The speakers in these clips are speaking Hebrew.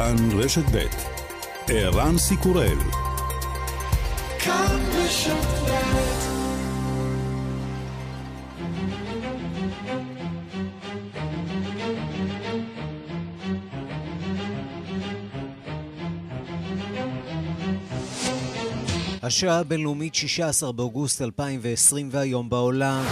כאן רשת ב' ערן סיקורל. השעה הבינלאומית 16 באוגוסט 2020 והיום בעולם.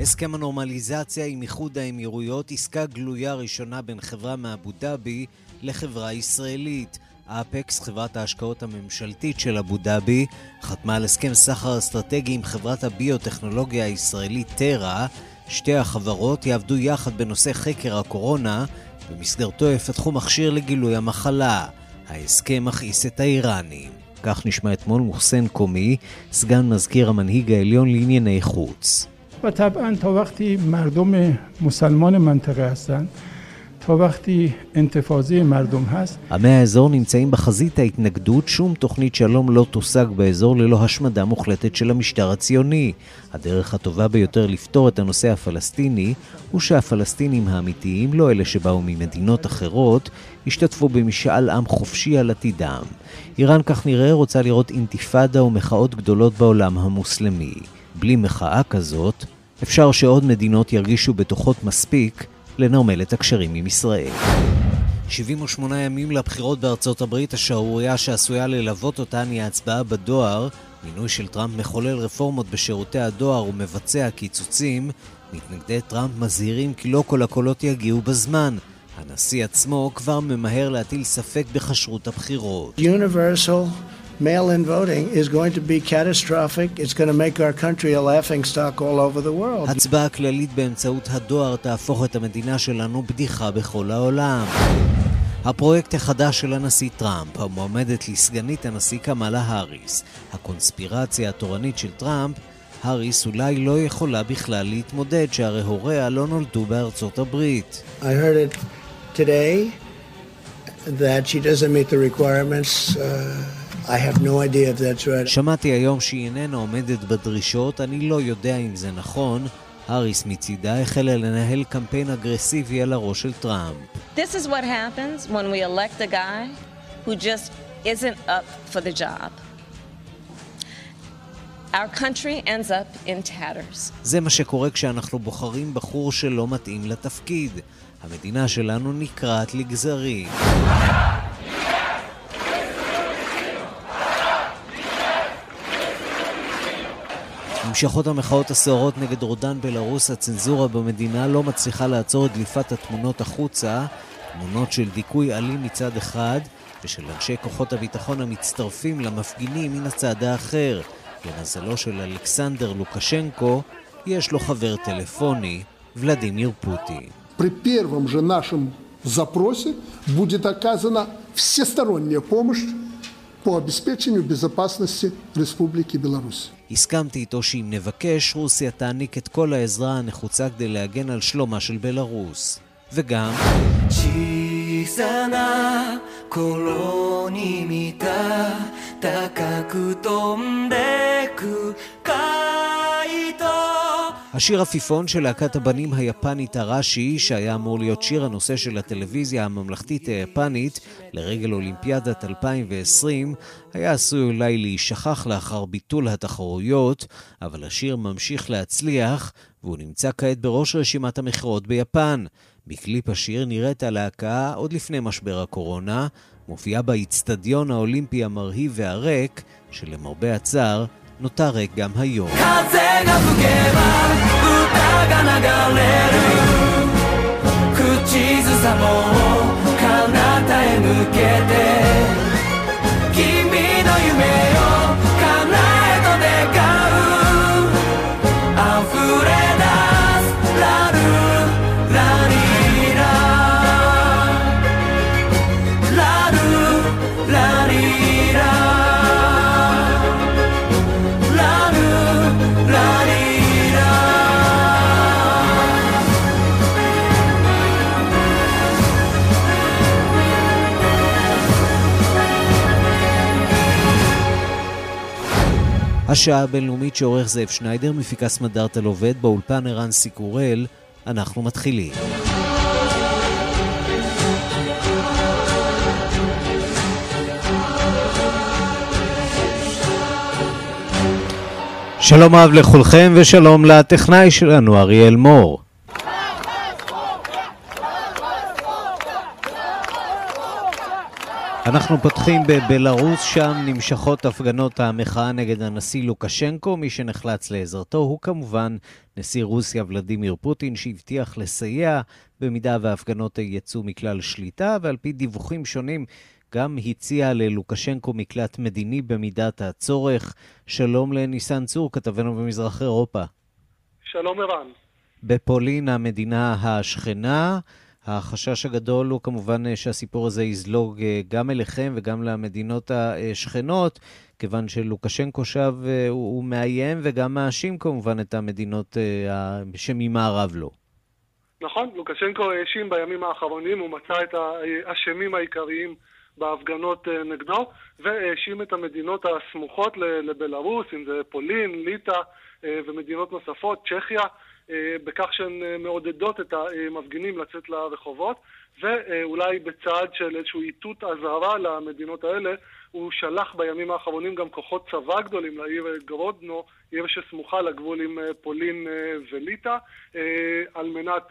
הסכם הנורמליזציה עם איחוד האמירויות, עסקה גלויה ראשונה בין חברה מאבו דאבי לחברה ישראלית. אפקס, חברת ההשקעות הממשלתית של אבו דאבי, חתמה על הסכם סחר אסטרטגי עם חברת הביוטכנולוגיה הישראלית טרה. שתי החברות יעבדו יחד בנושא חקר הקורונה, במסגרתו יפתחו מכשיר לגילוי המחלה. ההסכם מכעיס את האיראנים. כך נשמע אתמול מוחסן קומי, סגן מזכיר המנהיג העליון לענייני חוץ. וטבען, תווכתי מרדום מוסלמון מנטרה עמי האזור נמצאים בחזית ההתנגדות, שום תוכנית שלום לא תושג באזור ללא השמדה מוחלטת של המשטר הציוני. הדרך הטובה ביותר לפתור את הנושא הפלסטיני הוא שהפלסטינים האמיתיים, לא אלה שבאו ממדינות אחרות, ישתתפו במשאל עם חופשי על עתידם. איראן, כך נראה, רוצה לראות אינתיפאדה ומחאות גדולות בעולם המוסלמי. בלי מחאה כזאת, אפשר שעוד מדינות ירגישו בטוחות מספיק לנרמל את הקשרים עם ישראל. 78 ימים לבחירות בארצות הברית, השערורייה שעשויה ללוות אותן היא ההצבעה בדואר. מינוי של טראמפ מחולל רפורמות בשירותי הדואר ומבצע קיצוצים. מתנגדי טראמפ מזהירים כי לא כל הקולות יגיעו בזמן. הנשיא עצמו כבר ממהר להטיל ספק בכשרות הבחירות. Universal mail-in voting is going to be catastrophic. It's going to make our country a laughing stock all over the world. הצבעה כללית באמצעות הדואר תהפוך את המדינה שלנו בדיחה בכל העולם. הפרויקט החדש של הנשיא טראמפ, המועמדת לסגנית הנשיא קמאלה האריס. הקונספירציה התורנית של טראמפ, האריס אולי לא יכולה בכלל להתמודד, שהרי הוריה לא נולדו בארצות הברית. I heard it today that she doesn't meet the requirements uh... שמעתי היום שהיא איננה עומדת בדרישות, אני לא יודע אם זה נכון. האריס מצידה החלה לנהל קמפיין אגרסיבי על הראש של טראמפ. This is what happens when we elect a guy who just isn't up for the job. Our country ends up in tatters. זה מה שקורה כשאנחנו בוחרים בחור שלא מתאים לתפקיד. המדינה שלנו נקרעת לגזרים. נמשכות המחאות הסוערות נגד רודן בלרוס, הצנזורה במדינה לא מצליחה לעצור את דליפת התמונות החוצה, תמונות של דיכוי אלים מצד אחד, ושל אנשי כוחות הביטחון המצטרפים למפגינים מן הצד האחר. למזלו של אלכסנדר לוקשנקו, יש לו חבר טלפוני, ולדימיר פוטין. При первом же нашем запросе будет оказана всесторонняя помощь по обеспечению безопасности Республики Беларусь. הסכמתי איתו שאם נבקש, רוסיה תעניק את כל העזרה הנחוצה כדי להגן על שלומה של בלארוס. וגם... השיר עפיפון של להקת הבנים היפנית הראשי, שהיה אמור להיות שיר הנושא של הטלוויזיה הממלכתית היפנית לרגל אולימפיאדת 2020, היה עשוי אולי להישכח לאחר ביטול התחרויות, אבל השיר ממשיך להצליח, והוא נמצא כעת בראש רשימת המכירות ביפן. בקליפ השיר נראית הלהקה עוד לפני משבר הקורונה, מופיעה באיצטדיון האולימפי המרהיב והריק, שלמרבה הצער, נותר ריק גם היום. השעה הבינלאומית שעורך זאב שניידר, מפיקה סמדארט על עובד, באולפן ערן סיקורל, אנחנו מתחילים. שלום אהב לכולכם ושלום לטכנאי שלנו אריאל מור. אנחנו פותחים בבלארוס, שם נמשכות הפגנות המחאה נגד הנשיא לוקשנקו. מי שנחלץ לעזרתו הוא כמובן נשיא רוסיה ולדימיר פוטין, שהבטיח לסייע במידה וההפגנות יצאו מכלל שליטה, ועל פי דיווחים שונים גם הציע ללוקשנקו מקלט מדיני במידת הצורך. שלום לניסן צור, כתבנו במזרח אירופה. שלום ערן. בפולין, המדינה השכנה, החשש הגדול הוא כמובן שהסיפור הזה יזלוג אה, גם אליכם וגם למדינות השכנות, כיוון שלוקשנקו שב, אה, הוא מאיים וגם מאשים כמובן את המדינות אה, שממערב לו. נכון, לוקשנקו האשים בימים האחרונים, הוא מצא את האשמים העיקריים בהפגנות נגדו, והאשים את המדינות הסמוכות לבלארוס, אם זה פולין, ליטא ומדינות נוספות, צ'כיה, אה, בכך שהן אה, מעודדות את המפגינים לצאת לרחובות, ואולי בצעד של איזשהו איתות אזהרה למדינות האלה, הוא שלח בימים האחרונים גם כוחות צבא גדולים לעיר גרודנו, עיר שסמוכה לגבול עם אה, פולין וליטא, על מנת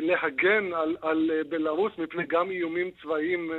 להגן על, על בלארוס מפני גם איומים צבאיים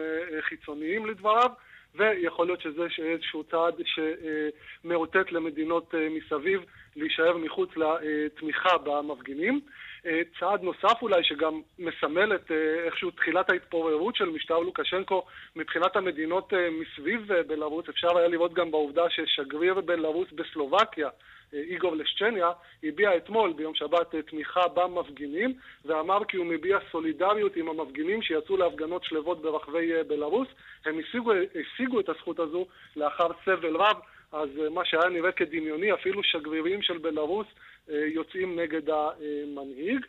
חיצוניים לדבריו. ויכול להיות שזה איזשהו צעד שמאותת למדינות מסביב להישאר מחוץ לתמיכה במפגינים. אה, צעד נוסף אולי שגם מסמל את אה, איכשהו תחילת ההתפוררות של משטר לוקשנקו מבחינת המדינות אה, מסביב בלרוס, אפשר היה לראות גם בעובדה ששגריר בלרוס בסלובקיה, איגור לשצ'ניה, הביע אתמול ביום שבת תמיכה במפגינים ואמר כי הוא מביע סולידריות עם המפגינים שיצאו להפגנות שלוות ברחבי בלרוס. הם השיגו, השיגו את הזכות הזו לאחר סבל רב אז מה שהיה נראה כדמיוני, אפילו שגרירים של בלרוס יוצאים נגד המנהיג.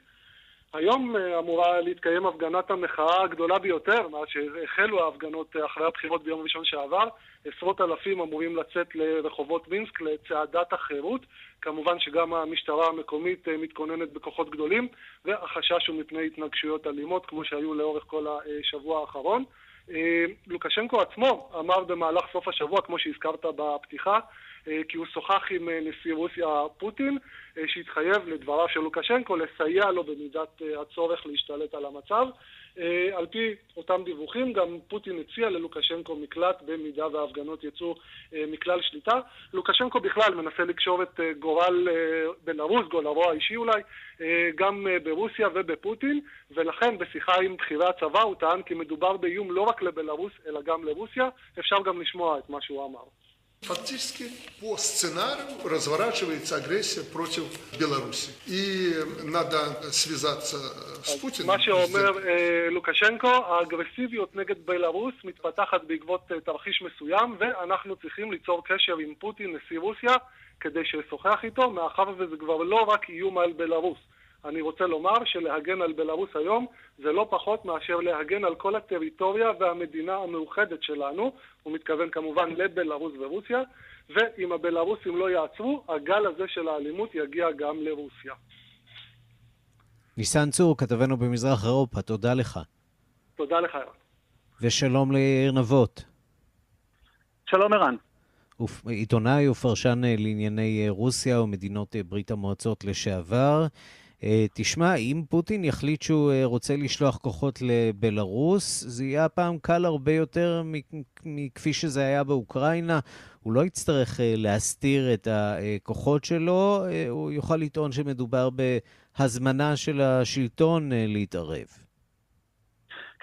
היום אה, אמורה להתקיים הפגנת המחאה הגדולה ביותר מאז שהחלו ההפגנות אחרי הבחירות ביום ראשון שעבר. עשרות אלפים אמורים לצאת לרחובות מינסק לצעדת החירות. כמובן שגם המשטרה המקומית מתכוננת בכוחות גדולים, והחשש הוא מפני התנגשויות אלימות כמו שהיו לאורך כל השבוע האחרון. אה, לוקשנקו עצמו אמר במהלך סוף השבוע, כמו שהזכרת בפתיחה, אה, כי הוא שוחח עם אה, נשיא רוסיה פוטין, שהתחייב לדבריו של לוקשנקו לסייע לו במידת הצורך להשתלט על המצב. אה, על פי אותם דיווחים, גם פוטין הציע ללוקשנקו מקלט במידה וההפגנות יצאו אה, מכלל שליטה. לוקשנקו בכלל מנסה לקשור את אה, גורל בלרוס, גורלו האישי אולי, גם ברוסיה ובפוטין, ולכן בשיחה עם בכירי הצבא הוא טען כי מדובר באיום לא רק לבלרוס אלא גם לרוסיה. אפשר גם לשמוע את מה שהוא אמר. Фактически по сценарию разворачивается агрессия против Беларуси. И надо связаться с Путиным. מה שאומר לוקשנקו, האגרסיביות נגד בלארוס מתפתחת בעקבות תרחיש מסוים, ואנחנו צריכים ליצור קשר עם פוטין, נשיא רוסיה, כדי שישוחח איתו, מאחר וזה כבר לא רק איום על בלארוס. אני רוצה לומר שלהגן על בלארוס היום זה לא פחות מאשר להגן על כל הטריטוריה והמדינה המאוחדת שלנו, הוא מתכוון כמובן לבלארוס ורוסיה, ואם הבלארוסים לא יעצרו, הגל הזה של האלימות יגיע גם לרוסיה. ניסן צור, כתבנו במזרח אירופה, תודה לך. תודה לך, ערן. ושלום ליאיר נבות. שלום, ערן. עיתונאי ופרשן לענייני רוסיה ומדינות ברית המועצות לשעבר. אה, תשמע, אם פוטין יחליט שהוא אה, רוצה לשלוח כוחות לבלארוס, זה יהיה הפעם קל הרבה יותר מכפי שזה היה באוקראינה. הוא לא יצטרך אה, להסתיר את הכוחות שלו, הוא יוכל לטעון שמדובר בהזמנה של השלטון להתערב.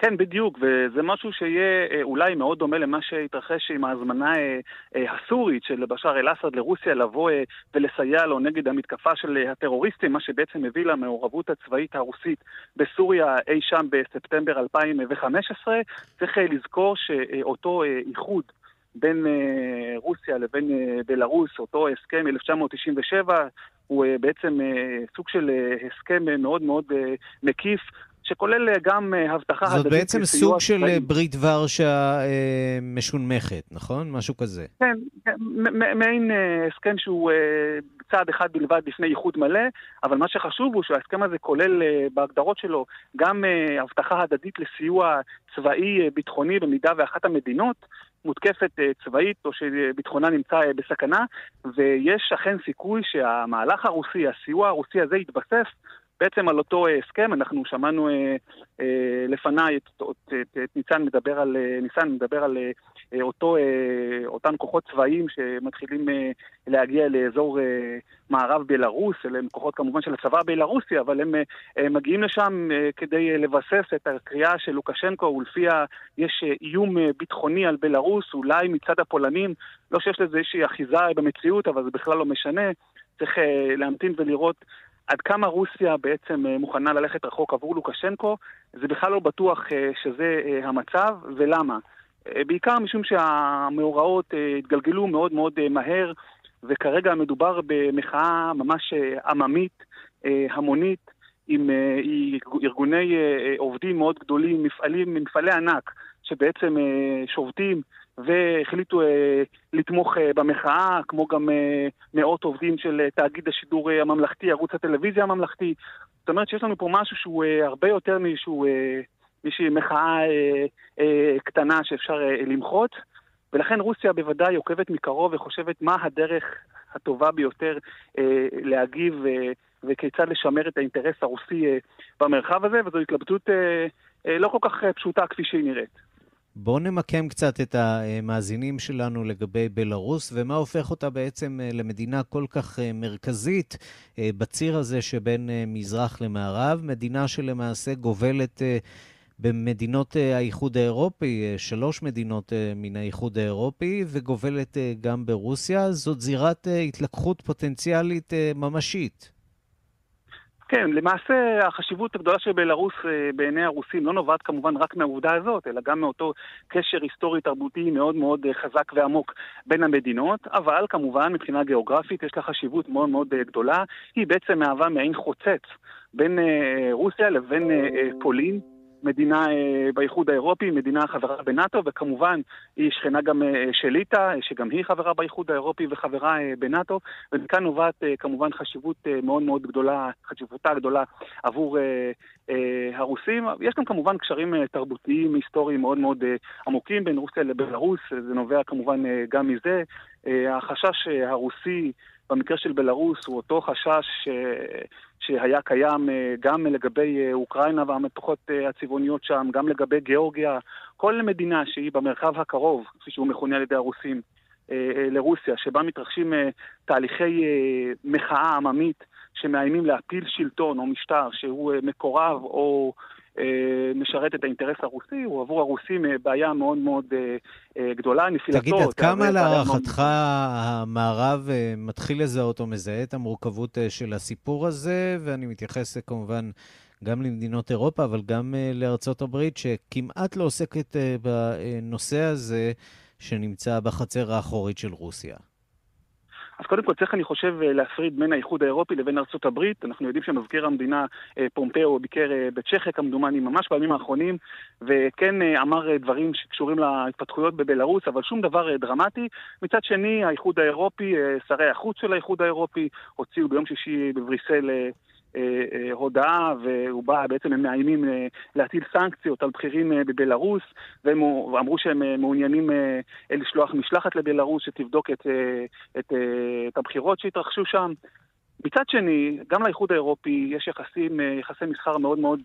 כן, בדיוק, וזה משהו שיהיה אה, אולי מאוד דומה למה שהתרחש עם ההזמנה אה, אה, הסורית של בשאר אל-אסד לרוסיה לבוא ולסייע לו נגד המתקפה של הטרוריסטים, מה שבעצם הביא למעורבות הצבאית הרוסית בסוריה אי שם בספטמבר 2015. צריך לזכור שאותו איחוד בין רוסיה לבין בלרוס, אותו הסכם 1997, הוא בעצם סוג של הסכם מאוד מאוד מקיף שכולל אה, גם אה, הבטחה הדדית. זאת בעצם סוג של אה, ברית ורשה משונמכת, נכון? משהו כזה. כן, כן מעין הסכם שהוא צעד אחד בלבד לפני איחוד מלא, אבל מה שחשוב הוא שההסכם הזה כולל בהגדרות שלו גם הבטחה הדדית לסיוע צבאי ביטחוני במידה ואחת המדינות מותקפת צבאית או שביטחונה נמצא בסכנה, ויש אכן סיכוי שהמהלך הרוסי, הסיוע הרוסי הזה יתבסס בעצם על אותו הסכם, אנחנו שמענו אה, אה, לפניי את, את, את, את ניצן מדבר על, ניסן מדבר על אה, אותו, אה, אותן כוחות צבאיים שמתחילים אה, להגיע לאזור אה, מערב בלרוס, אלה הם כוחות כמובן של הצבא הבלרוסי, אבל הם אה, מגיעים לשם אה, כדי לבסס את הקריאה של לוקשנקו, ולפיה יש אה, איום אה, ביטחוני על בלרוס, אולי מצד הפולנים, לא שיש לזה איזושהי אחיזה במציאות, אבל זה בכלל לא משנה. צריך להמתין ולראות עד כמה רוסיה בעצם אה, מוכנה ללכת רחוק עבור לוקשנקו, זה בכלל לא בטוח אה, שזה אה, המצב, ולמה? בעיקר משום שהמאורעות התגלגלו מאוד מאוד מהר, וכרגע מדובר במחאה ממש עממית, המונית, עם ארגוני עובדים מאוד גדולים, מפעלים, מפעלי ענק, שבעצם שובתים והחליטו אה, לתמוך אה, במחאה, כמו גם אה, מאות עובדים של אה, תאגיד השידור אה, הממלכתי, ערוץ הטלוויזיה הממלכתי. זאת אומרת שיש לנו פה משהו שהוא אה, הרבה יותר מאיזשהו, אה, מאיזושהי מחאה אה, אה, קטנה שאפשר אה, למחות, ולכן רוסיה בוודאי עוקבת מקרוב וחושבת מה הדרך הטובה ביותר אה, להגיב אה, וכיצד לשמר את האינטרס הרוסי אה, במרחב הזה, וזו התלבטות אה, אה, לא כל כך אה, פשוטה כפי שהיא נראית. בואו נמקם קצת את המאזינים שלנו לגבי בלרוס, ומה הופך אותה בעצם אה, למדינה כל כך אה, מרכזית אה, בציר הזה שבין מזרח למערב, מדינה שלמעשה גובלת במדינות האיחוד האירופי, שלוש מדינות מן האיחוד האירופי, וגובלת גם ברוסיה. זאת זירת התלקחות פוטנציאלית ממשית. כן, למעשה החשיבות הגדולה של בלארוס אה, בעיני הרוסים לא נובעת כמובן רק מהעובדה הזאת, אלא גם מאותו קשר היסטורי-תרבותי מאוד מאוד אה, חזק ועמוק בין המדינות, אבל כמובן מבחינה גיאוגרפית יש לה חשיבות מאוד מאוד אה, גדולה, היא בעצם מהווה מעין חוצץ בין רוסיה לבין פולין. מדינה אה, באיחוד האירופי, מדינה חברה בנאט"ו, וכמובן היא שכנה גם אה, של ליטא, שגם היא חברה באיחוד האירופי וחברה אה, בנאט"ו, ומכאן נובעת כמובן חשיבות מאוד מאוד גדולה, חשיבותה הגדולה עבור הרוסים. יש גם כמובן קשרים תרבותיים, היסטוריים מאוד מאוד עמוקים בין רוסיה לבלארוס, זה נובע כמובן גם מזה. החשש הרוסי במקרה של בלארוס הוא אותו חשש ש... שהיה קיים אה, גם לגבי אה, אוקראינה והמתוחות אה, הצבעוניות שם, גם לגבי גיאורגיה, כל מדינה שהיא במרחב הקרוב, כפי שהוא מכונה על ידי הרוסים, לרוסיה, שבה מתרחשים תהליכי מחאה עממית שמאיימים להפיל שלטון או משטר שהוא מקורב או אה, משרת את האינטרס הרוסי, הוא עבור הרוסים אה, בעיה מאוד מאוד אה, גדולה. נפילתו... תגיד, עד כמה להערכתך המערב מתחיל לזהות או מזהה את המורכבות של הסיפור הזה, ואני מתייחס כמובן גם למדינות אירופה, אבל גם לארצות הברית, שכמעט לא עוסקת בנושא הזה שנמצא בחצר האחורית של רוסיה. אז קודם כל צריך, אני חושב, אה, להפריד בין האיחוד האירופי לבין ארצות הברית. אנחנו יודעים שמזכיר המדינה אה, פומפאו ביקר אה, בצ'כיה כמדומני ממש בימים האחרונים, וכן אמר דברים שקשורים להתפתחויות בבלארוס, אבל שום דבר דרמטי. מצד שני, האיחוד האירופי, שרי החוץ של האיחוד האירופי, הוציאו ביום שישי בבריסל הודעה, והוא בא, בעצם הם מאיימים אה, להטיל סנקציות על בכירים בבלארוס, והם אמרו שהם מעוניינים לשלוח משלחת לבלארוס שתבדוק את, את, את הבחירות שהתרחשו שם. מצד שני, גם לאיחוד האירופי יש יחסים, יחסי מסחר מאוד מאוד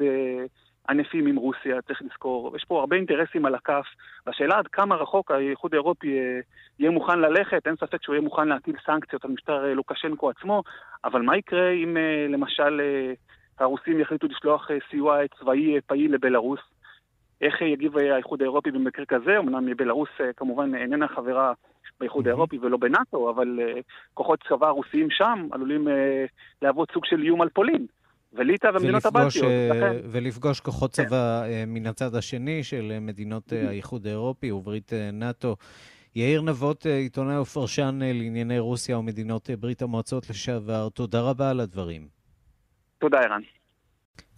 ענפים עם רוסיה, צריך לזכור. יש פה הרבה אינטרסים על הכף, והשאלה עד כמה רחוק האיחוד האירופי אה, יהיה מוכן ללכת, אין ספק שהוא יהיה מוכן להטיל סנקציות על משטר אה, לוקשנקו עצמו, אבל מה יקרה אם אה, למשל הרוסים יחליטו לשלוח סיוע צבאי פעיל לבלארוס? איך יגיב האיחוד האירופי במקרה כזה? אמנם בלארוס כמובן איננה חברה באיחוד האירופי ולא בנאט"ו, אבל כוחות צבא רוסיים שם עלולים להוות סוג של איום על פולין. וליטא ומדינות הבלטיות. אה, ולפגוש כוחות כן. צבא אה, מן הצד השני של אה, מדינות האיחוד האירופי וברית נאט"ו. יאיר נבות, עיתונאי ופרשן לענייני רוסיה ומדינות ברית המועצות לשעבר, תודה רבה על הדברים. תודה, ערן.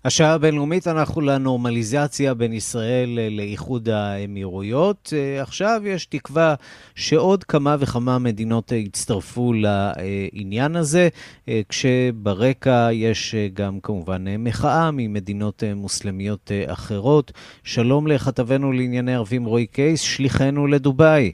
השעה הבינלאומית, אנחנו לנורמליזציה בין ישראל לאיחוד האמירויות. אה, עכשיו יש תקווה שעוד כמה וכמה מדינות יצטרפו לעניין הזה, אה, כשברקע יש אה, גם כמובן מחאה ממדינות מוסלמיות אחרות. שלום לכתבנו לענייני ערבים רועי קייס, שליחנו לדובאי.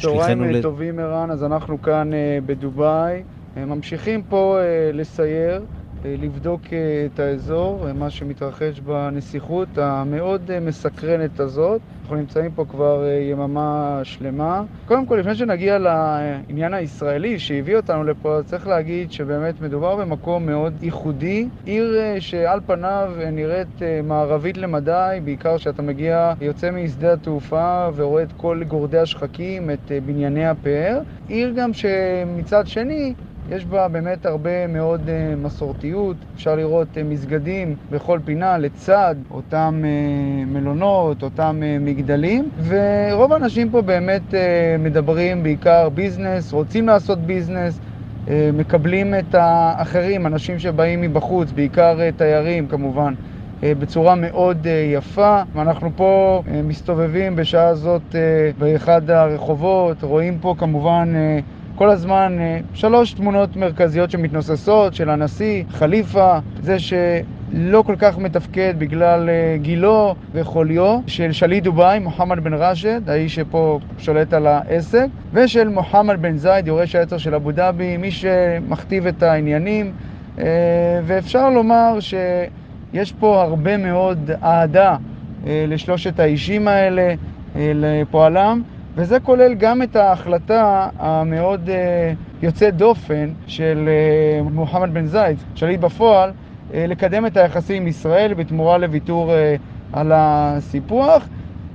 צהריים טובים ערן, אז אנחנו כאן בדובאי. ממשיכים פה אה, לסייר, אה, לבדוק אה, את האזור, מה שמתרחש בנסיכות המאוד מסקרנת הזאת. אנחנו נמצאים פה כבר יממה שלמה. קודם כל, לפני שנגיע לעניין הישראלי שהביא אותנו לפה, צריך להגיד שבאמת מדובר במקום מאוד ייחודי. עיר שעל פניו נראית מערבית למדי, בעיקר כשאתה מגיע, יוצא משדה התעופה ורואה את כל גורדי השחקים, את בנייני הפאר. עיר גם שמצד שני יש בה באמת הרבה מאוד uh, מסורתיות, אפשר לראות uh, מסגדים בכל פינה לצד אותם uh, מלונות, אותם מגדלים, ורוב האנשים פה באמת מדברים בעיקר ביזנס, רוצים לעשות ביזנס, מקבלים את האחרים, אנשים שבאים מבחוץ, בעיקר תיירים כמובן. בצורה מאוד יפה. אנחנו פה מסתובבים בשעה זאת באחד הרחובות, רואים פה כמובן כל הזמן אה, שלוש תמונות מרכזיות שמתנוססות, של הנשיא, חליפה, זה שלא כל כך מתפקד בגלל אה, גילו וחוליו, של שליט דובאי, מוחמד בן ראשד, האיש שפה שולט על העסק, ושל מוחמד בן זייד, יורש העצר של אבו דאבי, מי שמכתיב את העניינים, אה, ואפשר לומר שיש פה הרבה מאוד אהדה לשלושת האישים האלה, לפועלם. וזה כולל גם את ההחלטה המאוד uh, יוצאת דופן של uh, מוחמד בן זייד, שליט בפועל, uh, לקדם את היחסים עם ישראל בתמורה לוויתור uh, על הסיפוח.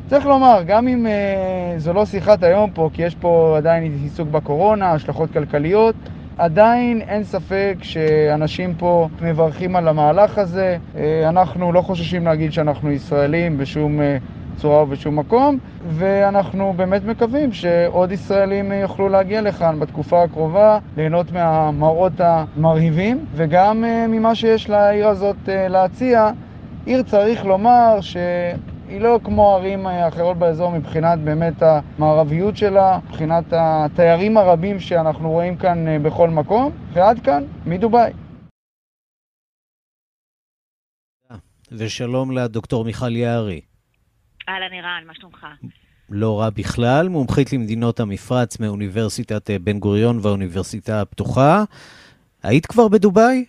צריך לומר, גם אם uh, זו לא שיחת היום פה, כי יש פה עדיין עיסוק בקורונה, השלכות כלכליות, עדיין אין ספק שאנשים פה מברכים על המהלך הזה. Uh, אנחנו לא חוששים להגיד שאנחנו ישראלים בשום... Uh, צורה ובשום מקום, ואנחנו באמת מקווים שעוד ישראלים יוכלו להגיע לכאן בתקופה הקרובה, ליהנות מהמראות המרהיבים, וגם אה, ממה שיש לעיר הזאת אה, להציע. עיר צריך לומר ש... היא לא כמו ערים אה, אחרות באזור מבחינת באמת המערביות שלה, מבחינת התיירים הרבים שאנחנו רואים כאן בכל מקום, ועד כאן, מדובאי. ושלום לדוקטור מיכל יערי. אהלן ערן, מה שלומך? לא רע בכלל, מומחית למדינות המפרץ מאוניברסיטת אה, בן גוריון והאוניברסיטה הפתוחה. היית כבר בדובאי?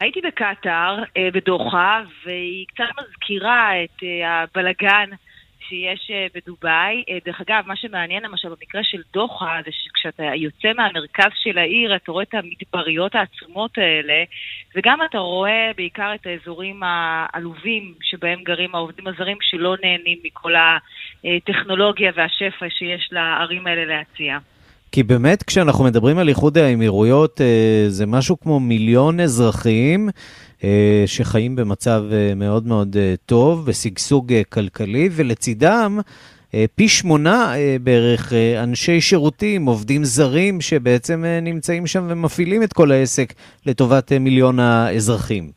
הייתי בקטאר, אה, בדוחה, והיא קצת מזכירה את אה, הבלגן שיש אה, בדובאי. אה, דרך אגב, מה שמעניין למשל במקרה של דוחה, זה שכשאתה יוצא מהמרכז של העיר, אתה רואה את המדבריות העצומות האלה, וגם אתה רואה בעיקר את האזורים העלובים שבהם גרים העובדים הזרים, שלא נהנים מכל הטכנולוגיה והשפע שיש לערים האלה להציע. כי באמת, כשאנחנו מדברים על איחוד האמירויות, אה, זה משהו כמו מיליון אזרחים אה, שחיים במצב אה, מאוד מאוד טוב, ושגשוג כלכלי, ולצידם פי שמונה בערך אנשי שירותים, עובדים זרים, שבעצם נמצאים שם ומפעילים את כל העסק לטובת מיליון האזרחים.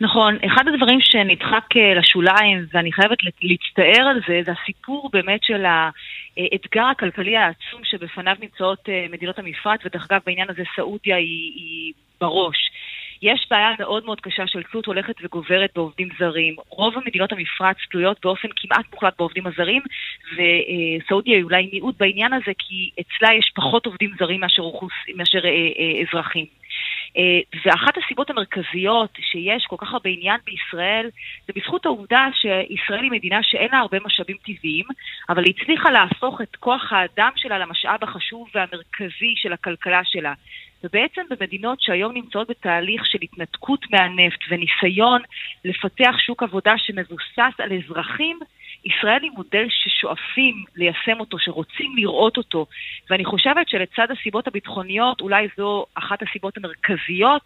נכון, אחד הדברים שנדחק לשוליים, ואני חייבת להצטער על זה, זה הסיפור באמת של האתגר הכלכלי העצום שבפניו נמצאות מדינות המפרץ, ודרך אגב בעניין הזה סעודיה היא, היא בראש. יש בעיה מאוד מאוד קשה של תלות הולכת וגוברת בעובדים זרים. רוב המדינות המפרץ תלויות באופן כמעט מוחלט בעובדים הזרים, וסעודיה היא אולי מיעוט בעניין הזה, כי אצלה יש פחות עובדים זרים מאשר, אוכוס, מאשר אה, אה, אזרחים. אה, ואחת הסיבות המרכזיות שיש כל כך הרבה עניין בישראל, זה בזכות העובדה שישראל היא מדינה שאין לה הרבה משאבים טבעיים, אבל היא הצליחה להפוך את כוח האדם שלה למשאב החשוב והמרכזי של הכלכלה שלה. ובעצם במדינות שהיום נמצאות בתהליך של התנתקות מהנפט וניסיון לפתח שוק עבודה שמבוסס על אזרחים, ישראל היא מודל ששואפים ליישם אותו, שרוצים לראות אותו, ואני חושבת שלצד הסיבות הביטחוניות, אולי זו אחת הסיבות המרכזיות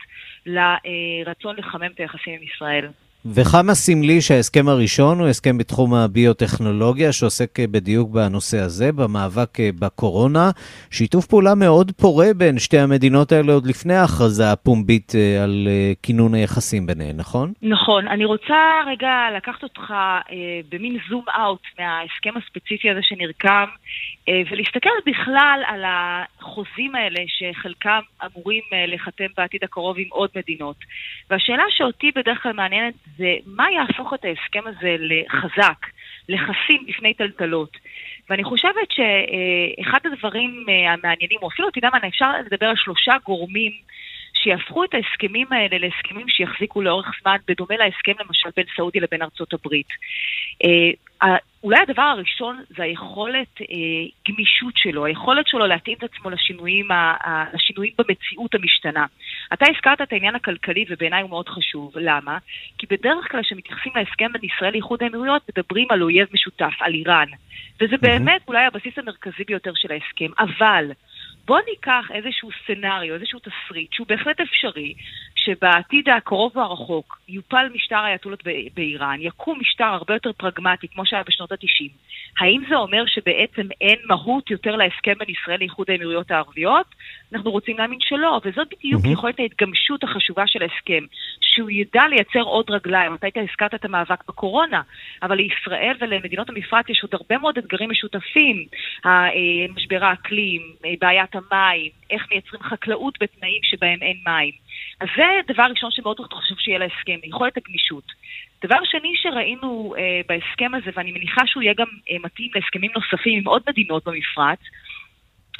לרצון לחמם את היחסים עם ישראל. וכמה סמלי שההסכם הראשון הוא הסכם בתחום הביוטכנולוגיה, שעוסק בדיוק בנושא הזה, במאבק בקורונה. שיתוף פעולה מאוד פורה בין שתי המדינות האלה עוד לפני ההכרזה הפומבית אה, על אה, כינון היחסים ביניהן, נכון? נכון. אני רוצה רגע לקחת אותך אה, במין זום אאוט מההסכם הספציפי הזה שנרקם, אה, ולהסתכל בכלל על החוזים האלה שחלקם אמורים אה, להיחתם בעתיד הקרוב עם עוד מדינות. והשאלה שאותי בדרך כלל מעניינת זה מה יהפוך את ההסכם הזה לחזק, לחסים בפני טלטלות. ואני חושבת שאחד הדברים אה, המעניינים, או אפילו, אתה יודע מה, אפשר לדבר על שלושה גורמים שיהפכו את ההסכמים האלה להסכמים שיחזיקו לאורך זמן, בדומה להסכם למשל בין סעודיה לבין ארצות הברית. אולי הדבר הראשון זה היכולת אה, גמישות שלו, היכולת שלו להתאים את עצמו לשינויים, ה, ה, לשינויים במציאות המשתנה. אתה הזכרת את העניין הכלכלי ובעיניי הוא מאוד חשוב. למה? כי בדרך כלל כשמתייחסים להסכם בין ישראל לאיחוד האמירויות מדברים על אויב משותף, על איראן. וזה באמת אולי הבסיס המרכזי ביותר של ההסכם. אבל בואו ניקח איזשהו סצנריו, איזשהו תסריט, שהוא בהחלט אפשרי, שבעתיד הקרוב והרחוק יופל משטר האייתולות באיראן, יקום משטר הרבה יותר פרגמטי, כמו שהיה בשנות ה-90. האם זה אומר שבעצם אין מהות יותר להסכם בין ישראל לאיחוד האמירויות הערביות? אנחנו רוצים להאמין שלא, וזאת בדיוק mm-hmm. יכולת ההתגמשות החשובה של ההסכם, שהוא ידע לייצר עוד רגליים. אתה היית הזכרת את המאבק בקורונה, אבל לישראל ולמדינות המפרץ יש עוד הרבה מאוד אתגרים משותפים. משבר האקלים, בעיית המים, איך מייצרים חקלאות בתנאים שבהם אין מים. אז זה דבר ראשון שמאוד חשוב שיהיה להסכם, יכולת הגמישות. דבר שני שראינו אה, בהסכם הזה, ואני מניחה שהוא יהיה גם אה, מתאים להסכמים נוספים עם עוד מדינות במפרץ,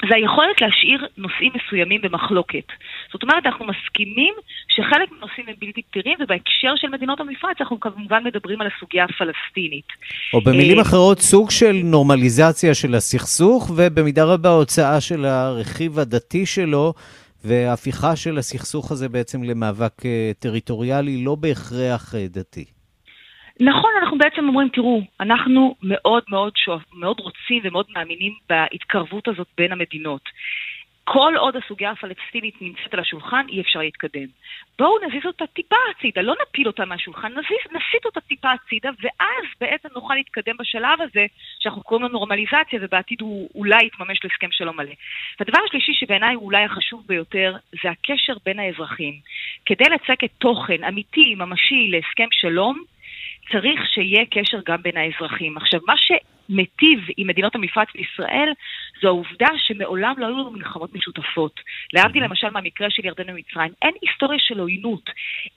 זה היכולת להשאיר נושאים מסוימים במחלוקת. זאת אומרת, אנחנו מסכימים שחלק מהנושאים הם בלתי פתירים, ובהקשר של מדינות המפרץ אנחנו כמובן מדברים על הסוגיה הפלסטינית. או במילים אה, אחרות, סוג של נורמליזציה של הסכסוך, ובמידה רבה הוצאה של הרכיב הדתי שלו, והפיכה של הסכסוך הזה בעצם למאבק אה, טריטוריאלי, לא בהכרח אה, דתי. נכון, אנחנו בעצם אומרים, תראו, אנחנו מאוד מאוד, שואף, מאוד רוצים ומאוד מאמינים בהתקרבות הזאת בין המדינות. כל עוד הסוגיה הפלסטינית נמצאת על השולחן, אי אפשר להתקדם. בואו נזיז אותה טיפה הצידה, לא נפיל אותה מהשולחן, נזיז, נסיט אותה טיפה הצידה, ואז בעצם נוכל להתקדם בשלב הזה, שאנחנו קוראים לו נורמליזציה, ובעתיד הוא אולי יתממש להסכם שלום מלא. והדבר השלישי שבעיניי הוא אולי החשוב ביותר, זה הקשר בין האזרחים. כדי לצקת תוכן אמיתי, ממשי, להסכם שלום, צריך שיהיה קשר גם בין האזרחים. עכשיו, מה שמיטיב עם מדינות המפרץ בישראל, זו העובדה שמעולם לא היו לנו מלחמות משותפות. להבדיל למשל מהמקרה של ירדן ומצרים, אין היסטוריה של עוינות.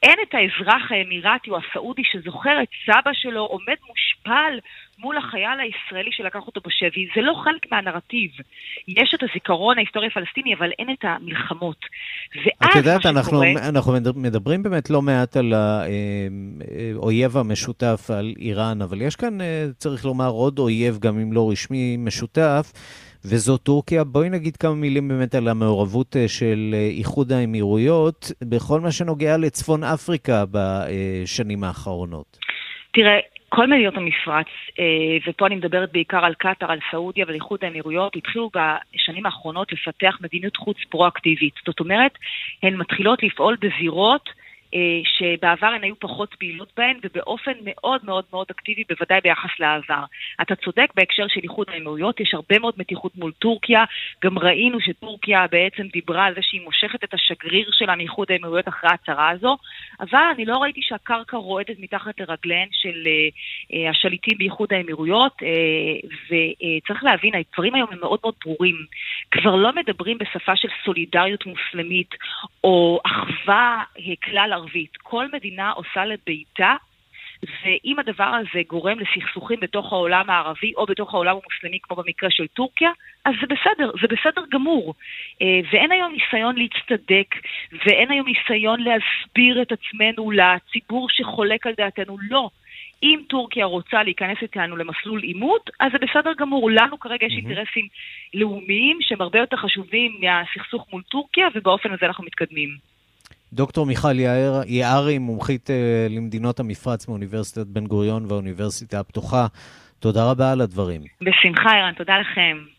אין את האזרח האמירתי או הסעודי שזוכר את סבא שלו עומד מושפל מול החייל הישראלי שלקח אותו בשבי, זה לא חלק מהנרטיב. יש את הזיכרון ההיסטורי הפלסטיני, אבל אין את המלחמות. ואז את יודעת, אנחנו, שקורה... אנחנו מדברים באמת לא מעט על האויב המשותף, על איראן, אבל יש כאן, אה, צריך לומר, עוד אויב, גם אם לא רשמי, משותף. וזו טורקיה. בואי נגיד כמה מילים באמת על המעורבות אה, של אה, איחוד האמירויות בכל מה שנוגע לצפון אפריקה בשנים האחרונות. תראה, כל מדינות המפרץ, אה, ופה אני מדברת בעיקר על קטאר, על סעודיה ועל איחוד האמירויות, התחילו בשנים האחרונות לפתח מדיניות חוץ פרואקטיבית. זאת אומרת, הן מתחילות לפעול בזירות שבעבר הן היו פחות פעילות בהן, ובאופן מאוד מאוד מאוד אקטיבי, בוודאי ביחס לעבר. אתה צודק בהקשר של איחוד האמירויות, יש הרבה מאוד מתיחות מול טורקיה, גם ראינו שטורקיה בעצם דיברה על זה שהיא מושכת את השגריר שלה מאיחוד האמירויות אחרי ההצהרה הזו, אבל אני לא ראיתי שהקרקע רועדת מתחת לרגליהן של uh, השליטים באיחוד האמירויות, וצריך להבין, הדברים היום הם מאוד מאוד ברורים. כבר לא מדברים בשפה של סולידריות מוסלמית, או אחווה כלל ערבית. כל מדינה עושה לביתה, ואם הדבר הזה גורם לסכסוכים בתוך העולם הערבי או בתוך העולם המוסלמי, כמו במקרה של טורקיה, אז זה בסדר, זה בסדר גמור. אה, ואין היום ניסיון להצטדק, ואין היום ניסיון להסביר את עצמנו לציבור שחולק על דעתנו. לא. אם טורקיה רוצה להיכנס איתנו למסלול עימות, אז זה בסדר גמור. לנו כרגע יש אינטרסים לאומיים שהם הרבה יותר חשובים מהסכסוך מול טורקיה, ובאופן הזה אנחנו מתקדמים. דוקטור מיכל יער, יערי, מומחית uh, למדינות המפרץ מאוניברסיטת בן גוריון והאוניברסיטה הפתוחה, תודה רבה על הדברים. בשמחה, ערן, תודה לכם.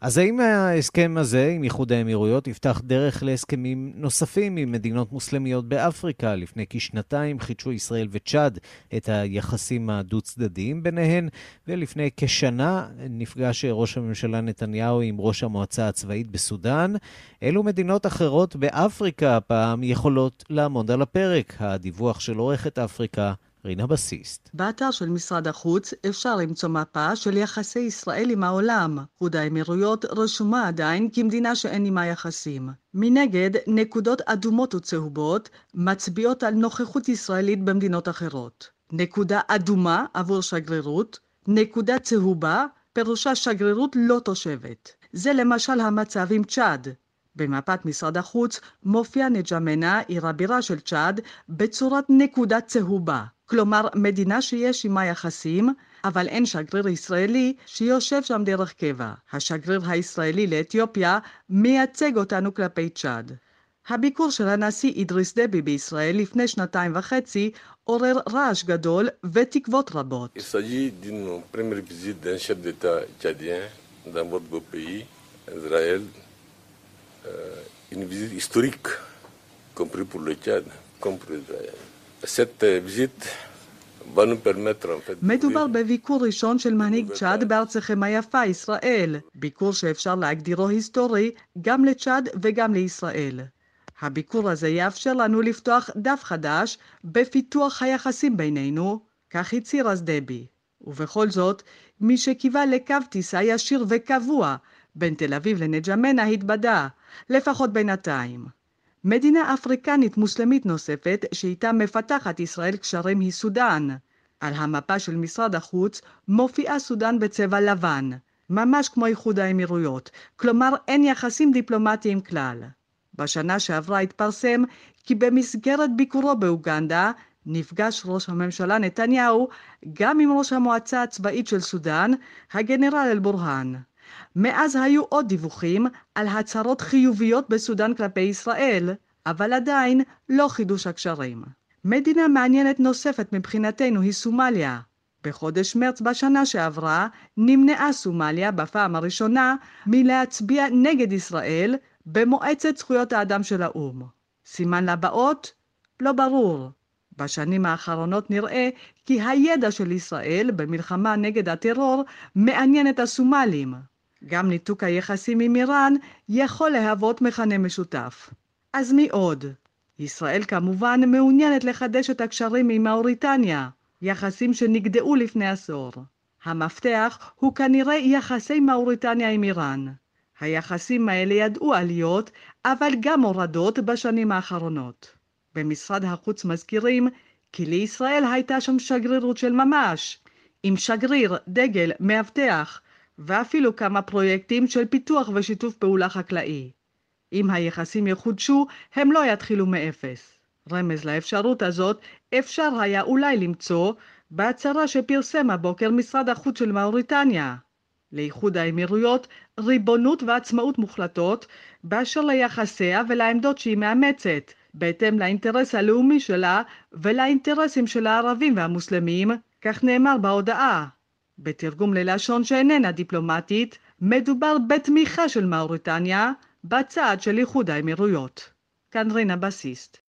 אז האם ההסכם הזה עם איחוד האמירויות יפתח דרך להסכמים נוספים עם מדינות מוסלמיות באפריקה? לפני כשנתיים חידשו ישראל וצ'אד את היחסים הדו-צדדיים ביניהן, ולפני כשנה נפגש ראש הממשלה נתניהו עם ראש המועצה הצבאית בסודאן. אילו מדינות אחרות באפריקה הפעם יכולות לעמוד על הפרק? הדיווח של עורכת אפריקה רינה בסיסט. באתר של משרד החוץ אפשר למצוא מפה של יחסי ישראל עם העולם. איחוד האמירויות רשומה עדיין כמדינה שאין עימה יחסים. מנגד, נקודות אדומות וצהובות מצביעות על נוכחות ישראלית במדינות אחרות. נקודה אדומה עבור שגרירות, נקודה צהובה פירושה שגרירות לא תושבת. זה למשל המצב עם צ'אד. במפת משרד החוץ מופיע נג'מנה, עיר הבירה של צ'אד, בצורת נקודה צהובה. כלומר, מדינה שיש עימה יחסים, אבל אין שגריר ישראלי שיושב שם דרך קבע. השגריר הישראלי לאתיופיה מייצג אותנו כלפי צ'אד. הביקור של הנשיא אידריס דבי בישראל לפני שנתיים וחצי עורר רעש גדול ותקוות רבות. une visite historique, compris pour le. Visite מדובר בביקור ראשון של מנהיג צ'אד בארצכם היפה, ישראל. ביקור שאפשר להגדירו היסטורי גם לצ'אד וגם לישראל. הביקור הזה יאפשר לנו לפתוח דף חדש בפיתוח היחסים בינינו, כך הצהיר אז דבי. ובכל זאת, מי שקיווה לקו טיסה ישיר וקבוע בין תל אביב לנג'מנה התבדה, לפחות בינתיים. מדינה אפריקנית מוסלמית נוספת שאיתה מפתחת ישראל קשרים היא סודאן. על המפה של משרד החוץ מופיעה סודאן בצבע לבן, ממש כמו איחוד האמירויות, כלומר אין יחסים דיפלומטיים כלל. בשנה שעברה התפרסם כי במסגרת ביקורו באוגנדה נפגש ראש הממשלה נתניהו גם עם ראש המועצה הצבאית של סודאן, הגנרל אל-בורהאן. מאז היו עוד דיווחים על הצהרות חיוביות בסודאן כלפי ישראל, אבל עדיין לא חידוש הקשרים. מדינה מעניינת נוספת מבחינתנו היא סומליה. בחודש מרץ בשנה שעברה נמנעה סומליה בפעם הראשונה מלהצביע נגד ישראל במועצת זכויות האדם של האו"ם. סימן לבאות? לא ברור. בשנים האחרונות נראה כי הידע של ישראל במלחמה נגד הטרור מעניין את הסומלים. גם ניתוק היחסים עם איראן יכול להוות מכנה משותף. אז מי עוד? ישראל כמובן מעוניינת לחדש את הקשרים עם מאוריטניה, יחסים שנגדעו לפני עשור. המפתח הוא כנראה יחסי מאוריטניה עם איראן. היחסים האלה ידעו עליות, אבל גם הורדות בשנים האחרונות. במשרד החוץ מזכירים כי לישראל הייתה שם שגרירות של ממש, עם שגריר, דגל, מאבטח, ואפילו כמה פרויקטים של פיתוח ושיתוף פעולה חקלאי. אם היחסים יחודשו, הם לא יתחילו מאפס. רמז לאפשרות הזאת אפשר היה אולי למצוא בהצהרה שפרסם הבוקר משרד החוץ של מאוריטניה. לאיחוד האמירויות ריבונות ועצמאות מוחלטות באשר ליחסיה ולעמדות שהיא מאמצת, בהתאם לאינטרס הלאומי שלה ולאינטרסים של הערבים והמוסלמים, כך נאמר בהודעה. בתרגום ללשון שאיננה דיפלומטית, מדובר בתמיכה של מאוריטניה בצעד של איחוד האמירויות. כאן רינה בסיסט.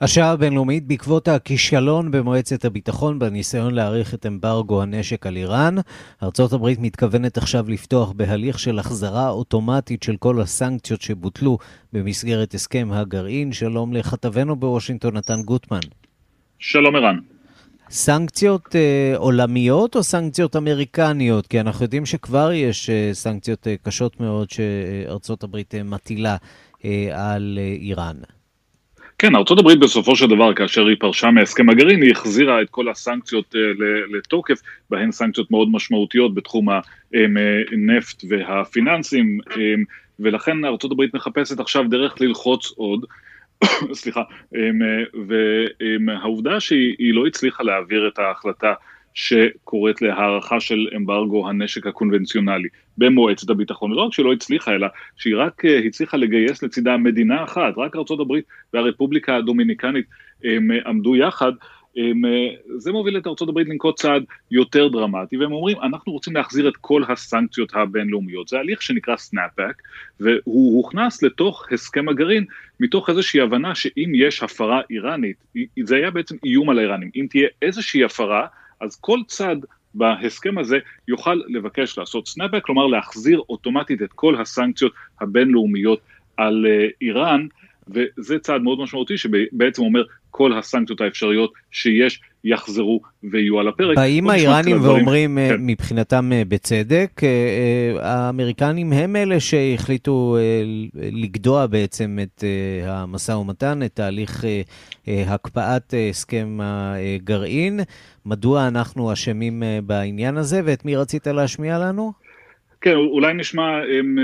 השעה הבינלאומית בעקבות הכישלון במועצת הביטחון בניסיון להאריך את אמברגו הנשק על איראן. ארצות הברית מתכוונת עכשיו לפתוח בהליך של החזרה אוטומטית של כל הסנקציות שבוטלו במסגרת הסכם הגרעין. שלום לכתבנו בוושינגטון, נתן גוטמן. שלום ערן. סנקציות אה, עולמיות או סנקציות אמריקניות? כי אנחנו יודעים שכבר יש אה, סנקציות אה, קשות מאוד שארצות הברית אה, מטילה אה, על אה, איראן. כן, ארה"ב בסופו של דבר, כאשר היא פרשה מהסכם הגרעין, היא החזירה את כל הסנקציות uh, לתוקף, בהן סנקציות מאוד משמעותיות בתחום הנפט והפיננסים, um, ולכן ארה"ב מחפשת עכשיו דרך ללחוץ עוד. סליחה, um, והעובדה שהיא לא הצליחה להעביר את ההחלטה שקוראת להערכה של אמברגו הנשק הקונבנציונלי במועצת הביטחון. ולא רק שלא הצליחה, אלא שהיא רק אה, הצליחה לגייס לצידה מדינה אחת, רק ארה"ב והרפובליקה הדומיניקנית הם עמדו יחד. זה מוביל את ארה"ב לנקוט צעד יותר דרמטי, והם אומרים, אנחנו רוצים להחזיר את כל הסנקציות הבינלאומיות. זה הליך שנקרא סנאפבק, והוא הוכנס לתוך הסכם הגרעין מתוך איזושהי הבנה שאם יש הפרה איראנית, זה היה בעצם איום על האיראנים, אם תהיה איזושהי הפרה, אז כל צד בהסכם הזה יוכל לבקש לעשות סנאפבק, כלומר להחזיר אוטומטית את כל הסנקציות הבינלאומיות על אה, איראן, וזה צעד מאוד משמעותי שבעצם אומר כל הסנקציות האפשריות שיש יחזרו ויהיו על הפרק. באים האיראנים ואומרים כן. מבחינתם אה, בצדק, אה, האמריקנים הם אלה שהחליטו לגדוע בעצם את המשא ומתן, את תהליך הקפאת הסכם הגרעין. מדוע אנחנו אשמים בעניין הזה, ואת מי רצית להשמיע לנו? כן, אולי נשמע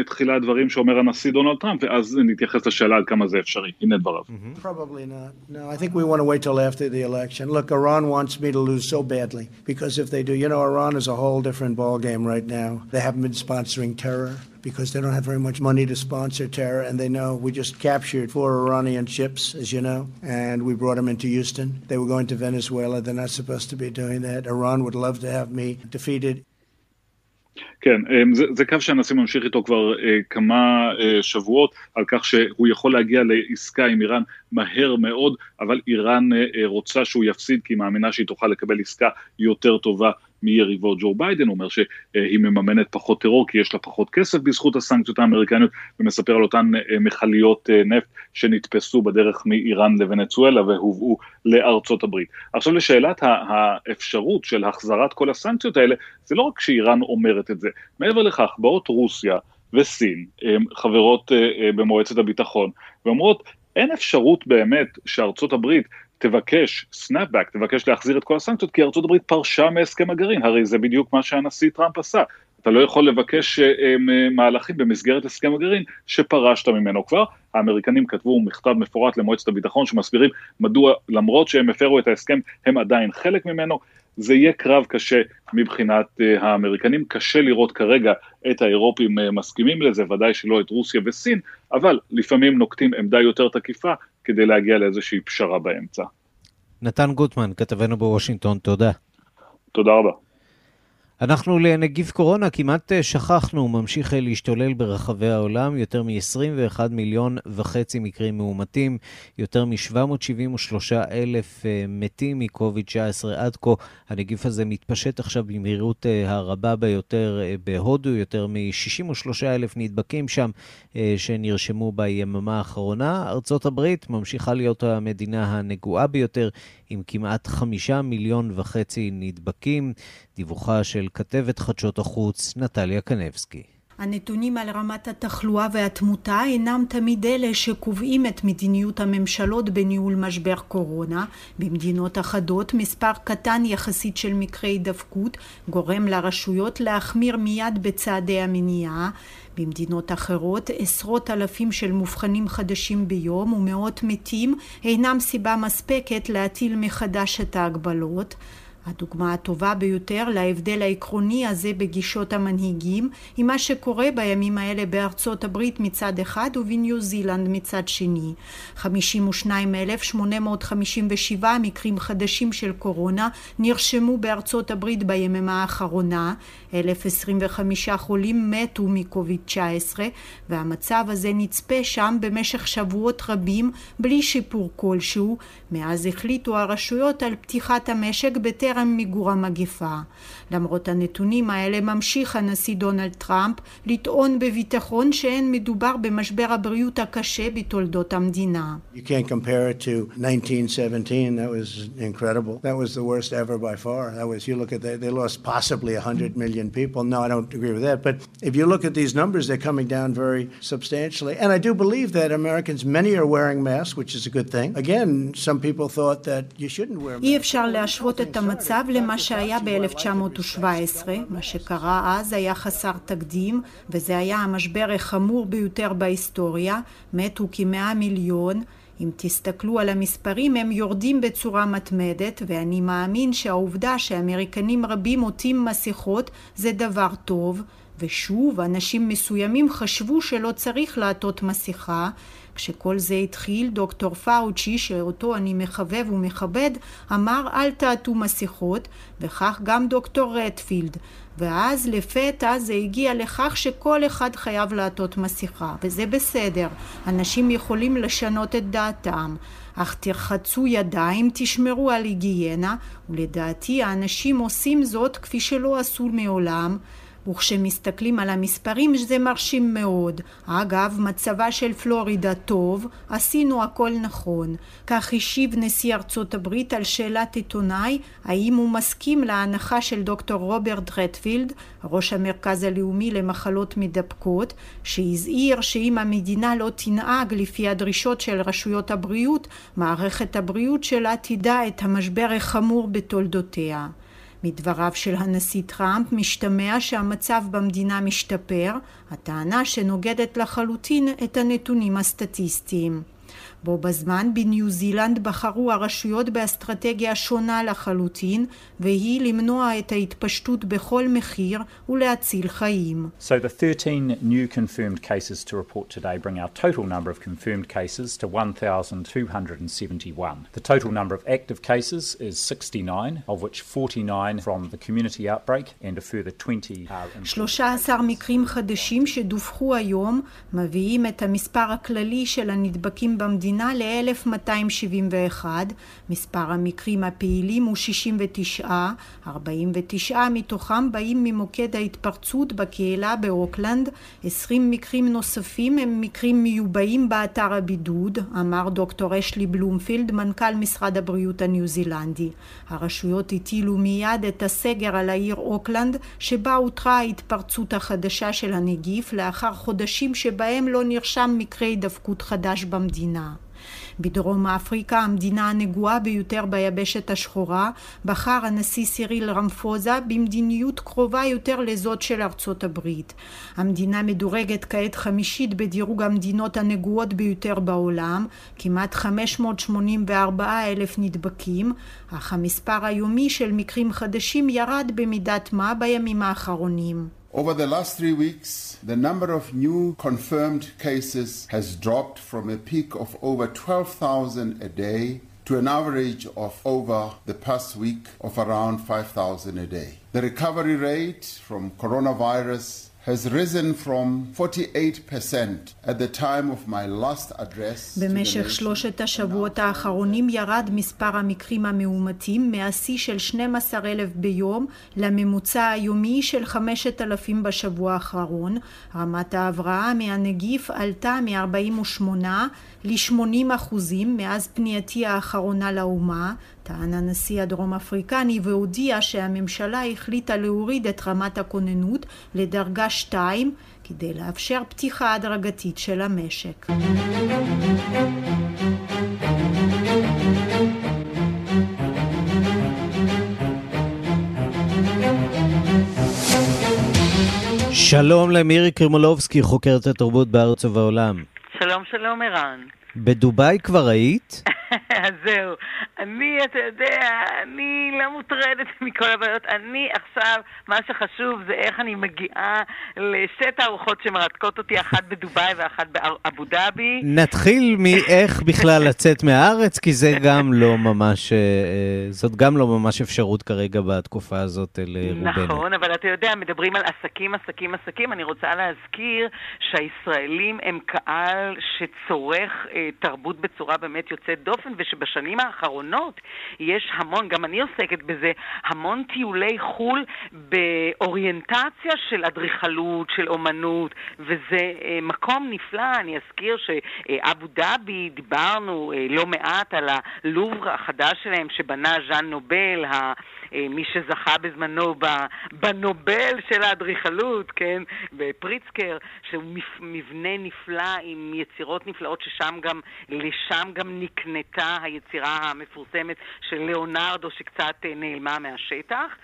תחילה דברים שאומר הנשיא דונלד טראמפ, ואז נתייחס לשאלה עד כמה זה אפשרי. הנה דבריו. Probably not. No, I think we want to wait till after the election. Look, Iran wants me to lose so badly, because if they do, you know, Iran is a whole different ballgame right now. They haven't been sponsoring terror because they don't have very much money to sponsor terror, and they know we just captured four Iranian ships, as you know, and we brought them into Houston. They were going to Venezuela. They're not supposed to be doing that. Iran would love to have me defeated. כן, אמ, זה, זה קו שהנשיא ממשיך איתו כבר אה, כמה אה, שבועות, על כך שהוא יכול להגיע לעסקה עם איראן מהר מאוד, אבל איראן אה, רוצה שהוא יפסיד כי היא מאמינה שהיא תוכל לקבל עסקה יותר טובה מיריבו ג'ו ביידן, אומר שהיא מממנת פחות טרור כי יש לה פחות כסף בזכות הסנקציות האמריקניות, ומספר על אותן אה, מכליות אה, נפט שנתפסו בדרך מאיראן לוונצואלה והובאו לארצות הברית. עכשיו לשאלת האפשרות של החזרת כל הסנקציות האלה, זה לא רק שאיראן אומרת את זה, מעבר לכך באות רוסיה וסין, חברות אה, במועצת הביטחון, ואומרות אין אפשרות באמת שארצות הברית תבקש סנאפבק, תבקש להחזיר את כל הסנקציות, כי הברית פרשה מהסכם הגרעין, הרי זה בדיוק מה שהנשיא טראמפ עשה. אתה לא יכול לבקש uh, מהלכים במסגרת הסכם הגרעין שפרשת ממנו כבר. האמריקנים כתבו מכתב מפורט למועצת הביטחון שמסבירים מדוע למרות שהם הפרו את ההסכם הם עדיין חלק ממנו. זה יהיה קרב קשה מבחינת uh, האמריקנים, קשה לראות כרגע את האירופים מסכימים לזה, ודאי שלא את רוסיה וסין, אבל לפעמים נוקטים עמדה יותר תקיפה כדי להגיע לאיזושהי פשרה באמצע. נתן גוטמן, כתבנו בוושינגטון, תודה. תודה רבה. אנחנו לנגיף קורונה כמעט אה, שכחנו, הוא ממשיך אה, להשתולל ברחבי העולם, יותר מ-21 מיליון וחצי מקרים מאומתים, יותר מ-773 אלף אה, מתים מקוביד-19 עד כה. הנגיף הזה מתפשט עכשיו במהירות הרבה ביותר בהודו, יותר מ-63 אלף נדבקים שם שנרשמו ביממה האחרונה. ארצות הברית ממשיכה להיות המדינה הנגועה ביותר, עם כמעט חמישה מיליון וחצי נדבקים. דיווחה של כתבת חדשות החוץ נטליה קנבסקי. הנתונים על רמת התחלואה והתמותה אינם תמיד אלה שקובעים את מדיניות הממשלות בניהול משבר קורונה. במדינות אחדות מספר קטן יחסית של מקרי הידבקות גורם לרשויות להחמיר מיד בצעדי המניעה. במדינות אחרות עשרות אלפים של מובחנים חדשים ביום ומאות מתים אינם סיבה מספקת להטיל מחדש את ההגבלות. הדוגמה הטובה ביותר להבדל העקרוני הזה בגישות המנהיגים היא מה שקורה בימים האלה בארצות הברית מצד אחד ובניו זילנד מצד שני. 52,857 מקרים חדשים של קורונה נרשמו בארצות הברית ביממה האחרונה, 1,025 חולים מתו מקוביד 19 והמצב הזה נצפה שם במשך שבועות רבים בלי שיפור כלשהו מאז החליטו הרשויות על פתיחת המשק בטרם טרם מיגור המגפה. למרות הנתונים האלה ממשיך הנשיא דונלד טראמפ לטעון בביטחון שאין מדובר במשבר הבריאות הקשה בתולדות המדינה. You can't compare it to 1917, that was incredible. That was the worst ever by far. That was, you look at that, they lost possibly 100 million people. No, I don't agree with that. But if you look at these numbers, they're coming down very substantially. And I do believe that Americans, many are wearing masks, which is a good thing. Again, some people thought that you shouldn't wear masks. אי אפשר להשוות את המצב למה שהיה ב-1917. מה שקרה אז היה חסר תקדים, וזה היה המשבר החמור ביותר בהיסטוריה. מתו כמאה מיליון. אם תסתכלו על המספרים הם יורדים בצורה מתמדת ואני מאמין שהעובדה שאמריקנים רבים עוטים מסכות זה דבר טוב ושוב אנשים מסוימים חשבו שלא צריך לעטות מסכה כשכל זה התחיל, דוקטור פאוצ'י, שאותו אני מחבב ומכבד, אמר אל תעטו מסכות, וכך גם דוקטור רטפילד. ואז לפתע זה הגיע לכך שכל אחד חייב לעטות מסכה, וזה בסדר, אנשים יכולים לשנות את דעתם. אך תרחצו ידיים, תשמרו על היגיינה, ולדעתי האנשים עושים זאת כפי שלא עשו מעולם, וכשמסתכלים על המספרים זה מרשים מאוד. אגב, מצבה של פלורידה טוב, עשינו הכל נכון. כך השיב נשיא ארצות הברית על שאלת עיתונאי האם הוא מסכים להנחה של דוקטור רוברט רטפילד, ראש המרכז הלאומי למחלות מדבקות, שהזהיר שאם המדינה לא תנהג לפי הדרישות של רשויות הבריאות, מערכת הבריאות שלה תדע את המשבר החמור בתולדותיה. מדבריו של הנשיא טראמפ משתמע שהמצב במדינה משתפר, הטענה שנוגדת לחלוטין את הנתונים הסטטיסטיים. בו בזמן בניו זילנד בחרו הרשויות באסטרטגיה שונה לחלוטין והיא למנוע את ההתפשטות בכל מחיר ולהציל חיים. So the 13 new confirmed cases to report today bring our total number of confirmed cases to 1,271. The total number of active cases is 69, of which 49 from the community outbreak and a further 20 are... 13 מקרים חדשים שדווחו היום מביאים את המספר הכללי של הנדבקים במדינה המדינה ל-1271, מספר המקרים הפעילים הוא 69, 49 מתוכם באים ממוקד ההתפרצות בקהילה באוקלנד, 20 מקרים נוספים הם מקרים מיובאים באתר הבידוד, אמר דוקטור אשלי בלומפילד, מנכ"ל משרד הבריאות הניו זילנדי. הרשויות הטילו מיד את הסגר על העיר אוקלנד, שבה אותרה ההתפרצות החדשה של הנגיף לאחר חודשים שבהם לא נרשם מקרה הידבקות חדש במדינה. בדרום אפריקה, המדינה הנגועה ביותר ביבשת השחורה, בחר הנשיא סיריל רמפוזה במדיניות קרובה יותר לזאת של ארצות הברית. המדינה מדורגת כעת חמישית בדירוג המדינות הנגועות ביותר בעולם, כמעט 584 אלף נדבקים, אך המספר היומי של מקרים חדשים ירד במידת מה בימים האחרונים. Over the last three weeks, the number of new confirmed cases has dropped from a peak of over 12,000 a day to an average of over the past week of around 5,000 a day. The recovery rate from coronavirus has risen from 48% at the time of my last address. במשך שלושת השבועות האחרונים ירד מספר המקרים המאומתים מהשיא של 12,000 ביום לממוצע היומי של 5,000 בשבוע האחרון. רמת ההבראה מהנגיף עלתה מ-48 ל-80 אחוזים מאז פנייתי האחרונה לאומה, טען הנשיא הדרום אפריקני והודיע שהממשלה החליטה להוריד את רמת הכוננות לדרגה 2 כדי לאפשר פתיחה הדרגתית של המשק. שלום למירי קרימולובסקי, חוקרת התרבות בארץ ובעולם. שלום, שלום ערן. בדובאי כבר היית? אז זהו. אני, אתה יודע, אני לא מוטרדת מכל הבעיות. אני עכשיו, מה שחשוב זה איך אני מגיעה לשתי תערוכות שמרתקות אותי, אחת בדובאי ואחת באבו דאבי. נתחיל מאיך בכלל לצאת מהארץ, כי זה גם לא ממש, אה, זאת גם לא ממש אפשרות כרגע בתקופה הזאת לרובנו. נכון, אבל אתה יודע, מדברים על עסקים, עסקים, עסקים. אני רוצה להזכיר שהישראלים הם קהל שצורך אה, תרבות בצורה באמת יוצאת דופן, ושבשנים האחרונות יש המון, גם אני עוסקת בזה, המון טיולי חו"ל באוריינטציה של אדריכלות, של אומנות, וזה אה, מקום נפלא. אני אזכיר שאבו דאבי, דיברנו אה, לא מעט על הלובר החדש שלהם שבנה ז'אן נובל, אה, מי שזכה בזמנו בנובל של האדריכלות, כן, בפריצקר, שהוא מבנה נפלא עם יצירות נפלאות ששם גם, לשם גם נקנתה היצירה המפורסמת של ליאונרדו שקצת אה, נעלמה מהשטח.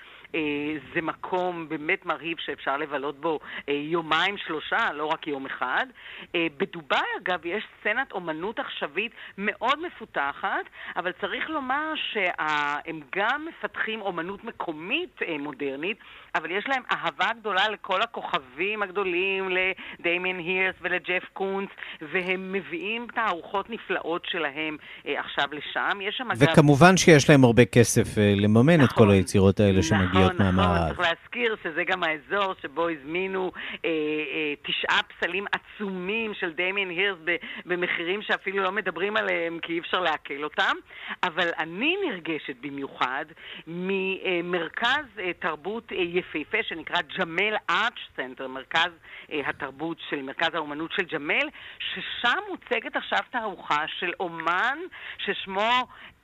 זה מקום באמת מרהיב שאפשר לבלות בו יומיים שלושה, לא רק יום אחד. בדובאי, אגב, יש סצנת אומנות עכשווית מאוד מפותחת, אבל צריך לומר שהם גם מפתחים אומנות מקומית מודרנית, אבל יש להם אהבה גדולה לכל הכוכבים הגדולים, לדיימיין הירס ולג'ף קונס, והם מביאים תערוכות נפלאות שלהם אה, עכשיו לשם. יש שם אגב... וכמובן שיש להם הרבה כסף אה, לממן נכון, את כל היצירות האלה נכון, שמגיעות נכון, מהמערב. נכון, צריך להזכיר שזה גם האזור שבו הזמינו אה, אה, תשעה פסלים עצומים של דיימיין הירסט במחירים שאפילו לא מדברים עליהם כי אי אפשר לעכל אותם, אבל אני נרגשת במיוחד ממרכז אה, תרבות אה, יפהפה שנקרא Jameel Arts Centre, מרכז אה, התרבות של מרכז האומנות של ג'מאל, ששם מוצגת עכשיו תערוכה של אומן ששמו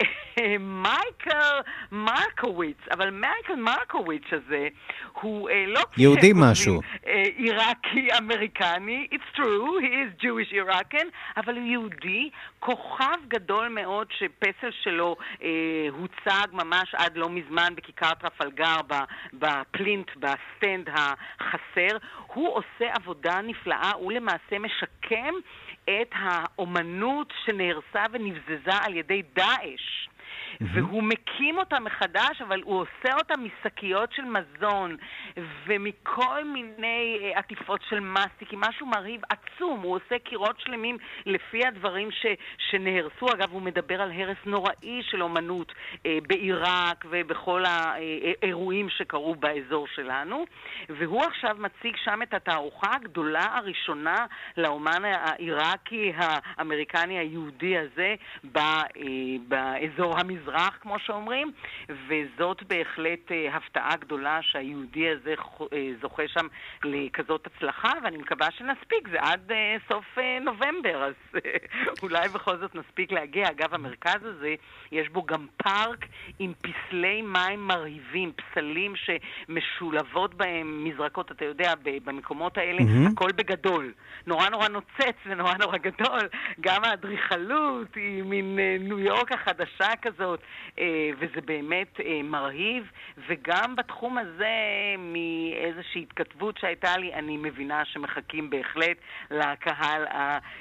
אה, מייקל מרקוביץ, אבל מייקל מרקוביץ הזה הוא אה, לא יהודי משהו. אה, עיראקי אמריקני, it's true, he is Jewish Iraqan, אבל הוא יהודי, כוכב גדול מאוד שפסל שלו אה, הוצג ממש עד לא מזמן בכיכר טרפלגר, ב plinth, בסטנד החסר. הוא עושה עבודה נפלאה, הוא למעשה משקם את האומנות שנהרסה ונבזזה על ידי דאעש. והוא מקים אותה מחדש, אבל הוא עושה אותה משקיות של מזון ומכל מיני אה, עטיפות של מסטיקים, משהו מרהיב עצום. הוא עושה קירות שלמים לפי הדברים ש, שנהרסו. אגב, הוא מדבר על הרס נוראי של אומנות אה, בעיראק ובכל האירועים שקרו באזור שלנו. והוא עכשיו מציג שם את התערוכה הגדולה הראשונה לאומן העיראקי האמריקני היהודי הזה אה, באזור המזרח. המזרח, כמו שאומרים, וזאת בהחלט אה, הפתעה גדולה שהיהודי הזה אה, זוכה שם לכזאת הצלחה, ואני מקווה שנספיק, זה עד אה, סוף נובמבר, אז אולי בכל זאת נספיק להגיע. אגב, המרכז הזה, יש בו גם פארק עם פסלי מים מרהיבים, פסלים שמשולבות בהם מזרקות, אתה יודע, במקומות האלה, mm-hmm. הכל בגדול. נורא נורא נוצץ ונורא נורא גדול. גם האדריכלות היא מין ניו יורק החדשה כזאת. הזאת, אה, וזה באמת אה, מרהיב, וגם בתחום הזה, מאיזושהי התכתבות שהייתה לי, אני מבינה שמחכים בהחלט לקהל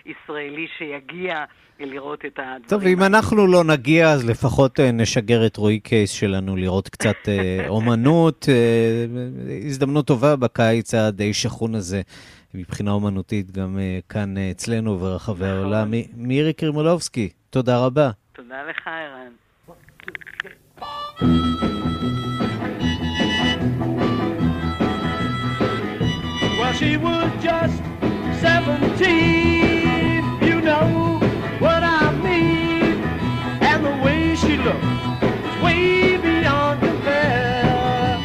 הישראלי שיגיע. לראות את הדברים. טוב, אם אנחנו לא נגיע, אז לפחות אה, נשגר את רועי קייס שלנו לראות קצת אומנות. הזדמנות טובה בקיץ הדי שכון הזה, מבחינה אומנותית, גם כאן אצלנו ברחבי נכון. העולם. מירי קרימולובסקי, תודה רבה. תודה לך, ערן. Well, she was just 17, you know what I mean. And the way she looked was way beyond compare.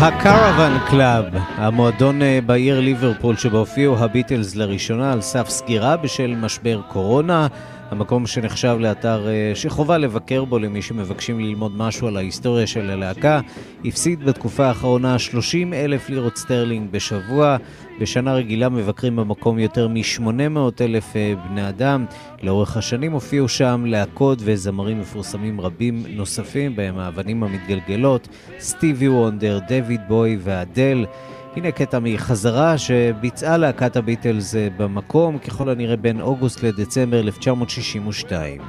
ה Cavern Club, המועדון בעיר ליברפול שבו הופיעו הביטלס לראשונה על סף סגירה בשל משבר קורונה. המקום שנחשב לאתר אה, שחובה לבקר בו למי שמבקשים ללמוד משהו על ההיסטוריה של הלהקה, הפסיד בתקופה האחרונה 30 אלף לירות סטרלינג בשבוע. בשנה רגילה מבקרים במקום יותר מ-800 אלף אה, בני אדם. לאורך השנים הופיעו שם להקות וזמרים מפורסמים רבים נוספים, בהם האבנים המתגלגלות, סטיבי וונדר, דויד בוי ואדל. הנה קטע מחזרה שביצעה להקת הביטלס אה, במקום, ככל הנראה בין אוגוסט לדצמבר 1962.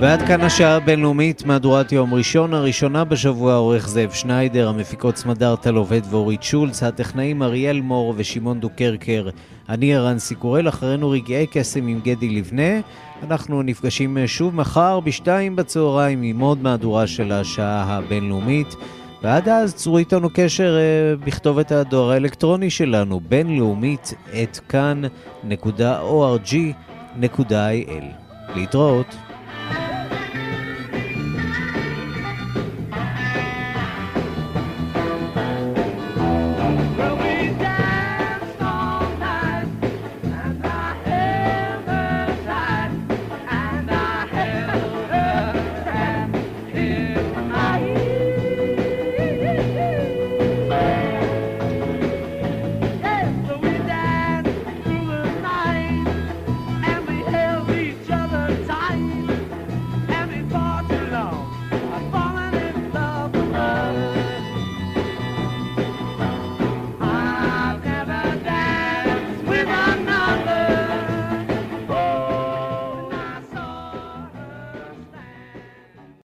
ועד כאן השעה הבינלאומית, מהדורת יום ראשון, הראשונה בשבוע, עורך זאב שניידר, המפיקות סמדר טל עובד ואורית שולץ, הטכנאים אריאל מור ושמעון דוקרקר, אני ערן סיקורל, אחרינו רגעי קסם עם גדי לבנה. אנחנו נפגשים שוב מחר בשתיים בצהריים עם עוד מהדורה של השעה הבינלאומית. ועד אז צרו איתנו קשר אה, בכתובת הדואר האלקטרוני שלנו, בינלאומית את כאן.org.il. להתראות.